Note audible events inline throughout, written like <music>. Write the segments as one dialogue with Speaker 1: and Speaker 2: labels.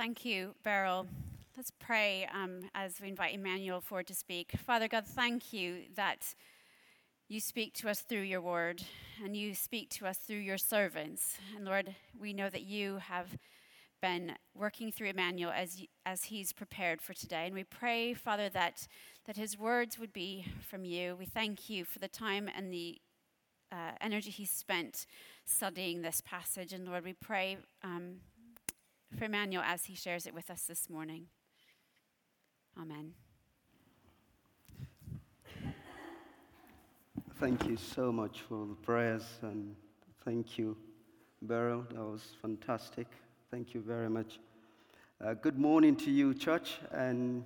Speaker 1: Thank you, Beryl. Let's pray um, as we invite Emmanuel forward to speak. Father God, thank you that you speak to us through your word and you speak to us through your servants. And Lord, we know that you have been working through Emmanuel as, as he's prepared for today. And we pray, Father, that, that his words would be from you. We thank you for the time and the uh, energy he spent studying this passage. And Lord, we pray um, for Emmanuel as he shares it with us this morning. Amen.
Speaker 2: Thank you so much for the prayers and thank you, Beryl. That was fantastic. Thank you very much. Uh, good morning to you, church, and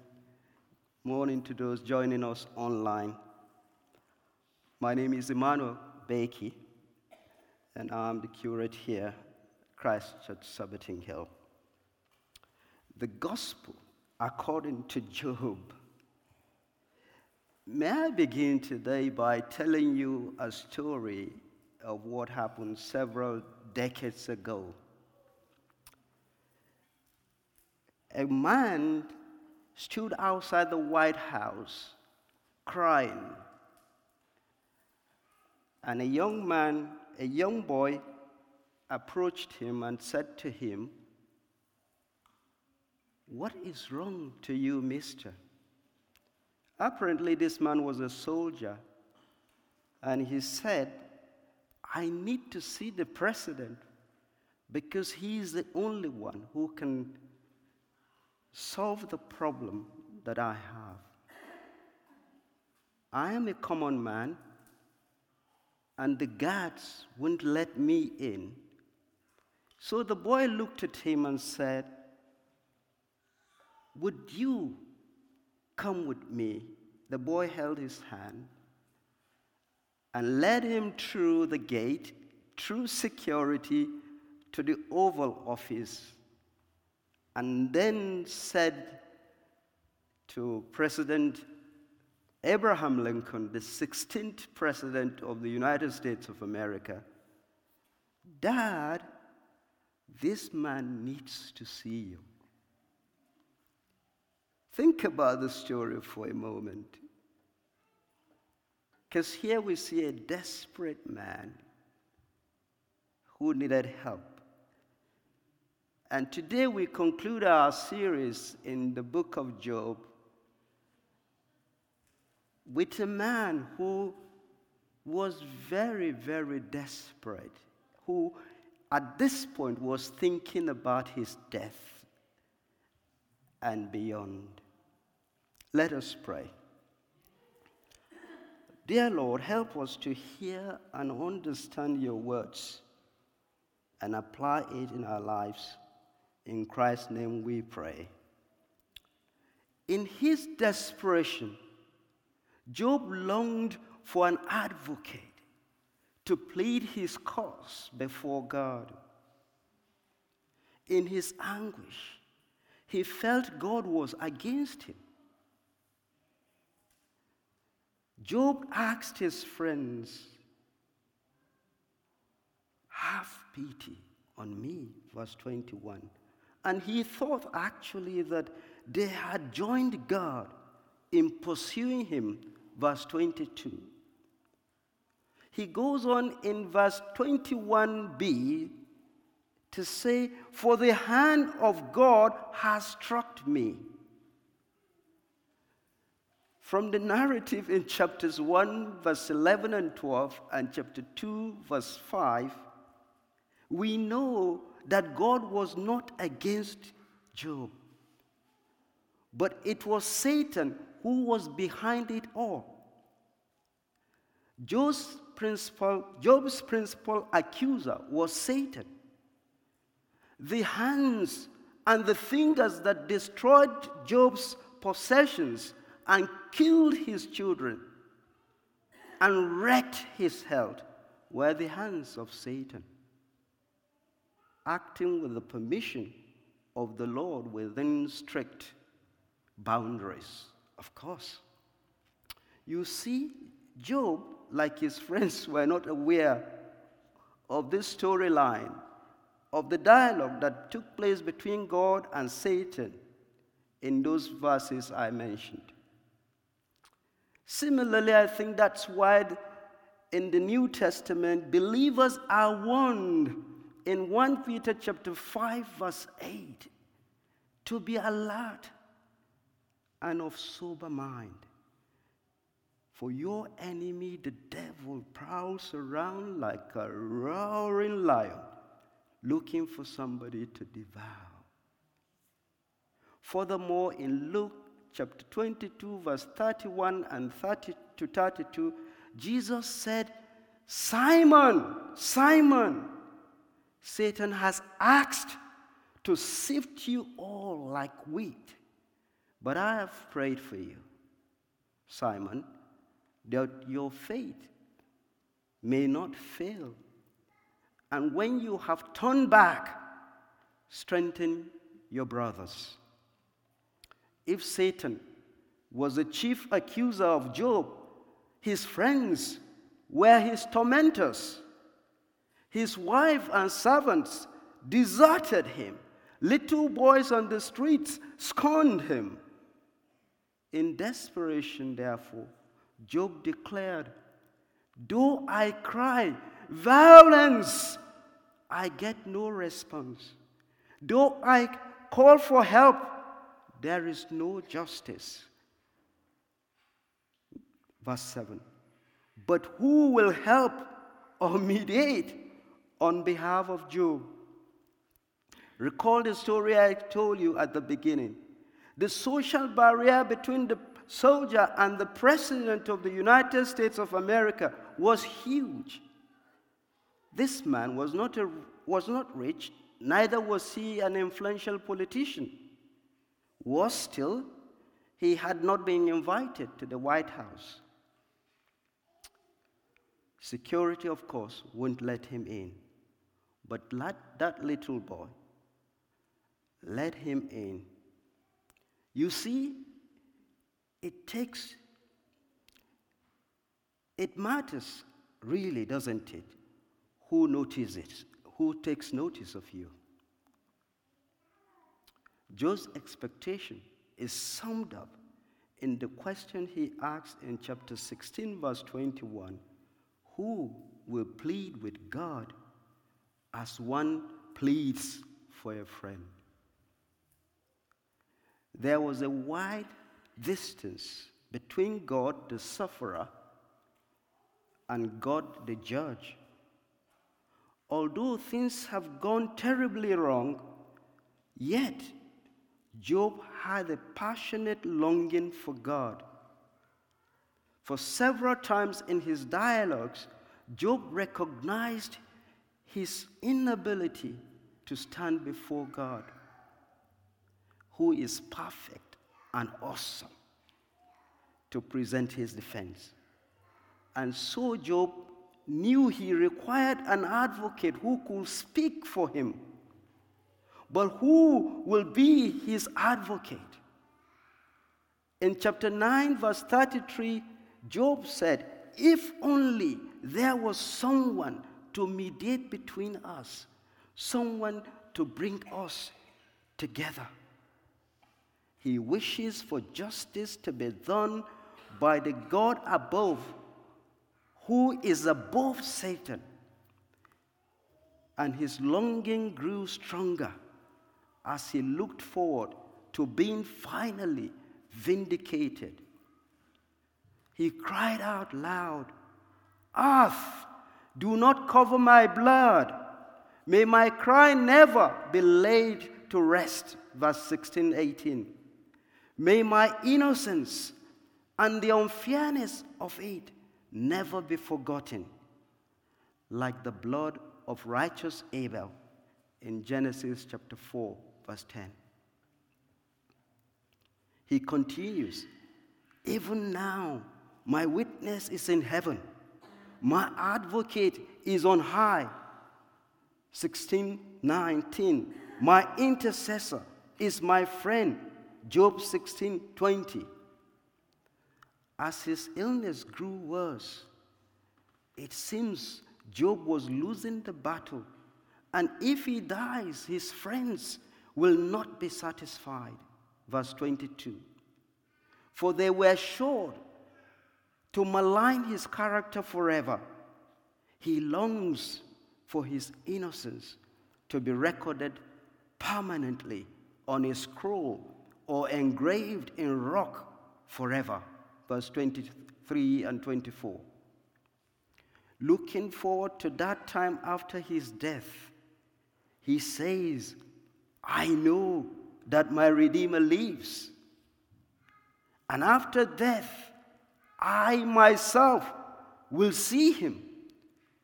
Speaker 2: morning to those joining us online. My name is Emmanuel Bakey, and I'm the curate here, Christ Church, Surbiton Hill. The gospel according to Job. May I begin today by telling you a story of what happened several decades ago. A man stood outside the White House crying. And a young man, a young boy, approached him and said to him, what is wrong to you, mister? Apparently, this man was a soldier, and he said, I need to see the president because he is the only one who can solve the problem that I have. I am a common man, and the guards wouldn't let me in. So the boy looked at him and said, would you come with me? The boy held his hand and led him through the gate, through security, to the Oval Office, and then said to President Abraham Lincoln, the 16th President of the United States of America, Dad, this man needs to see you. Think about the story for a moment. Because here we see a desperate man who needed help. And today we conclude our series in the book of Job with a man who was very, very desperate, who at this point was thinking about his death and beyond. Let us pray. Dear Lord, help us to hear and understand your words and apply it in our lives. In Christ's name we pray. In his desperation, Job longed for an advocate to plead his cause before God. In his anguish, he felt God was against him. Job asked his friends, Have pity on me, verse 21. And he thought actually that they had joined God in pursuing him, verse 22. He goes on in verse 21b to say, For the hand of God has struck me from the narrative in chapters 1, verse 11 and 12, and chapter 2, verse 5, we know that God was not against Job, but it was Satan who was behind it all. Job's principal, Job's principal accuser was Satan. The hands and the fingers that destroyed Job's possessions and killed his children and wrecked his health were the hands of Satan, acting with the permission of the Lord within strict boundaries, of course. You see, Job, like his friends, <laughs> were not aware of this storyline of the dialogue that took place between God and Satan in those verses I mentioned. Similarly, I think that's why in the New Testament believers are warned in 1 Peter chapter 5 verse 8 to be alert and of sober mind. For your enemy, the devil, prowls around like a roaring lion, looking for somebody to devour. Furthermore, in Luke chapter 22, verse 31 and 30 to 32, Jesus said, Simon, Simon, Satan has asked to sift you all like wheat, but I have prayed for you, Simon, that your faith may not fail. And when you have turned back, strengthen your brothers. If Satan was the chief accuser of Job, his friends were his tormentors. His wife and servants deserted him. Little boys on the streets scorned him. In desperation, therefore, Job declared, Though I cry, violence, I get no response. Though I call for help, there is no justice. Verse 7 But who will help or mediate on behalf of Job? Recall the story I told you at the beginning. The social barrier between the soldier and the president of the United States of America was huge. This man was not, a, was not rich, neither was he an influential politician. Was still, he had not been invited to the White House. Security, of course, wouldn't let him in. But let that little boy let him in. You see, it takes, it matters really, doesn't it? Who notices, who takes notice of you. Job's expectation is summed up in the question he asks in chapter 16, verse 21 Who will plead with God as one pleads for a friend? There was a wide distance between God, the sufferer, and God, the judge. Although things have gone terribly wrong, yet Job had a passionate longing for God. For several times in his dialogues, Job recognized his inability to stand before God, who is perfect and awesome, to present his defense. And so Job knew he required an advocate who could speak for him but who will be his advocate? In chapter 9, verse 33, Job said, If only there was someone to mediate between us, someone to bring us together. He wishes for justice to be done by the God above, who is above Satan. And his longing grew stronger as he looked forward to being finally vindicated. He cried out loud, Earth, do not cover my blood. May my cry never be laid to rest. Verse 16, 18. May my innocence and the unfairness of it never be forgotten, like the blood of righteous Abel in Genesis chapter 4, verse 10. He continues, Even now, my witness is in heaven, my advocate is on high. 16, 19. My intercessor is my friend. Job 16, 20. As his illness grew worse, it seems Job was losing the battle And if he dies, his friends will not be satisfied. Verse 22. For they were sure to malign his character forever. He longs for his innocence to be recorded permanently on a scroll or engraved in rock forever. Verse 23 and 24. Looking forward to that time after his death, he says, I know that my Redeemer lives. And after death, I myself will see him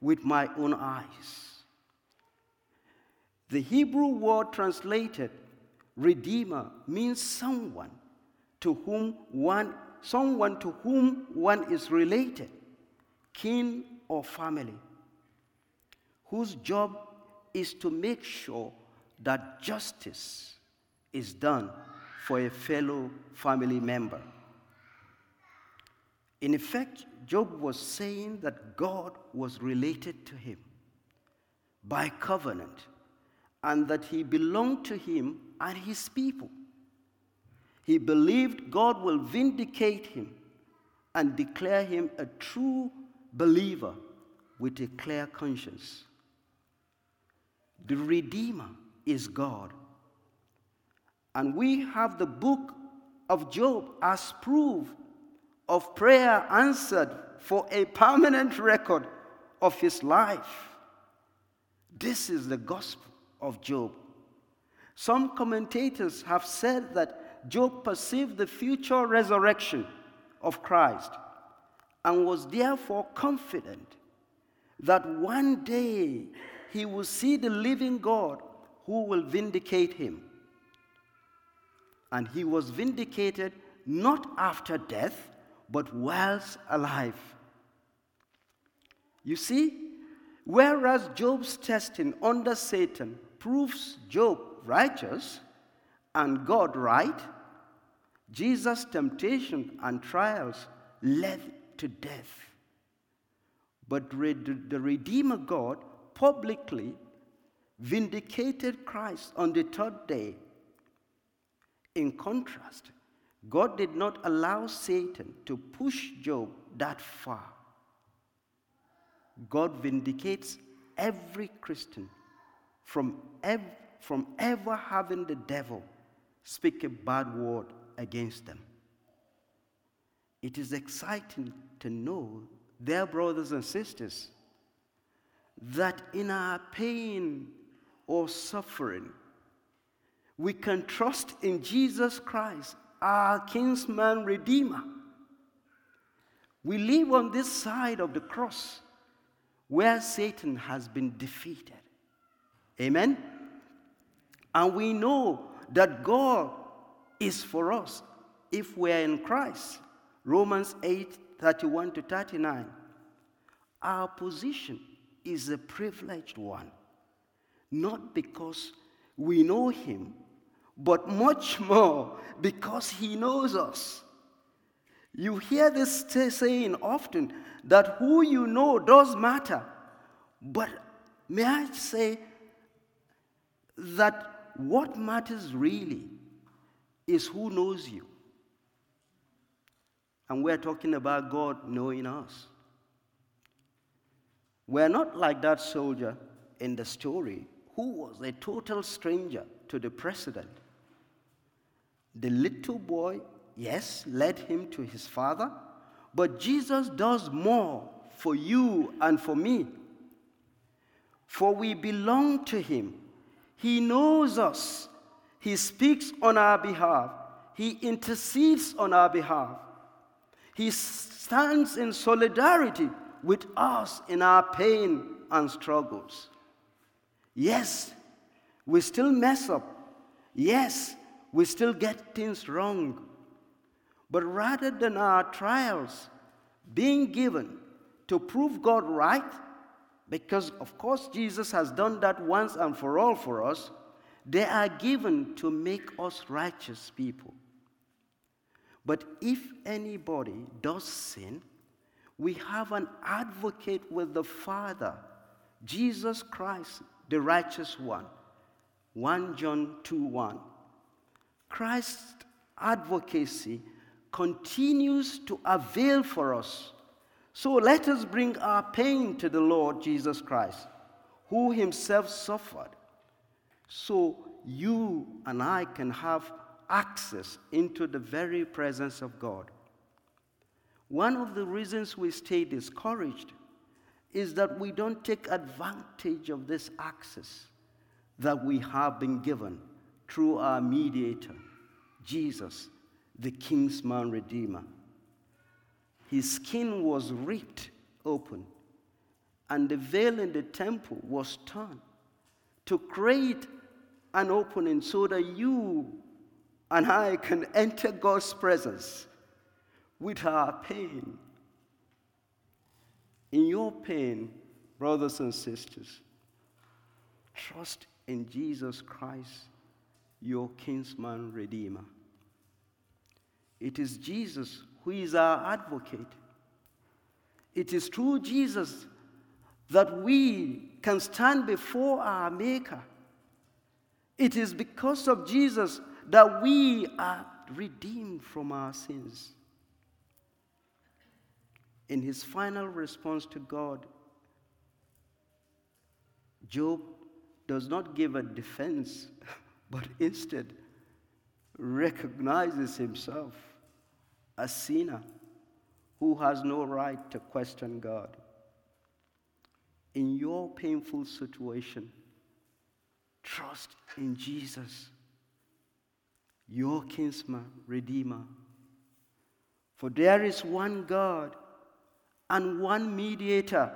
Speaker 2: with my own eyes. The Hebrew word translated redeemer means someone to whom one someone to whom one is related, kin or family, whose job is to make sure that justice is done for a fellow family member. In effect, Job was saying that God was related to him by covenant and that he belonged to him and his people. He believed God will vindicate him and declare him a true believer with a clear conscience. The Redeemer is God. And we have the book of Job as proof of prayer answered for a permanent record of his life. This is the gospel of Job. Some commentators have said that Job perceived the future resurrection of Christ and was therefore confident that one day he will see the living God who will vindicate him. And he was vindicated not after death, but whilst alive. You see, whereas Job's testing under Satan proves Job righteous and God right, Jesus' temptation and trials led to death. But the Redeemer God publicly vindicated Christ on the third day. In contrast, God did not allow Satan to push Job that far. God vindicates every Christian from, ev- from ever having the devil speak a bad word against them. It is exciting to know, dear brothers and sisters, that in our pain or suffering, we can trust in Jesus Christ, our kinsman redeemer. We live on this side of the cross where Satan has been defeated. Amen? And we know that God is for us if we are in Christ. Romans 8 31 to 39. Our position is a privileged one, not because we know Him, but much more because He knows us. You hear this saying often that who you know does matter. But may I say, that what matters really is who knows you. And we're talking about God knowing us. We're not like that soldier in the story who was a total stranger to the president. The little boy, yes, led him to his father, but Jesus does more for you and for me. For we belong to him he knows us. He speaks on our behalf. He intercedes on our behalf. He stands in solidarity with us in our pain and struggles. Yes, we still mess up. Yes, we still get things wrong. But rather than our trials being given to prove God right, because, of course, Jesus has done that once and for all for us. They are given to make us righteous people. But if anybody does sin, we have an advocate with the Father, Jesus Christ, the righteous one. 1 John 2 1. Christ's advocacy continues to avail for us. So let us bring our pain to the Lord Jesus Christ, who himself suffered, so you and I can have access into the very presence of God. One of the reasons we stay discouraged is that we don't take advantage of this access that we have been given through our mediator, Jesus, the kinsman redeemer. His skin was ripped open, and the veil in the temple was torn to create an opening so that you and I can enter God's presence with our pain. In your pain, brothers and sisters, trust in Jesus Christ, your kinsman redeemer. It is Jesus who is our advocate. It is through Jesus that we can stand before our Maker. It is because of Jesus that we are redeemed from our sins. In his final response to God, Job does not give a defense, <laughs> but instead recognizes himself a sinner who has no right to question God. In your painful situation, trust in Jesus, your kinsman, redeemer. For there is one God and one mediator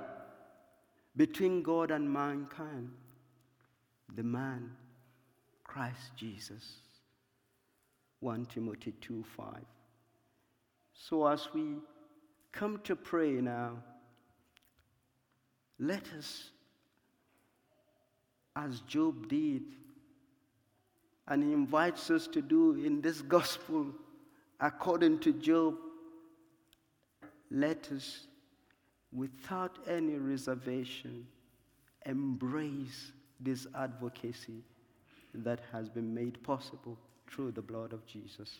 Speaker 2: between God and mankind, the man, Christ Jesus. 1 Timothy 2 5. So as we come to pray now, let us, as Job did, and he invites us to do in this gospel according to Job, let us, without any reservation, embrace this advocacy that has been made possible through the blood of Jesus.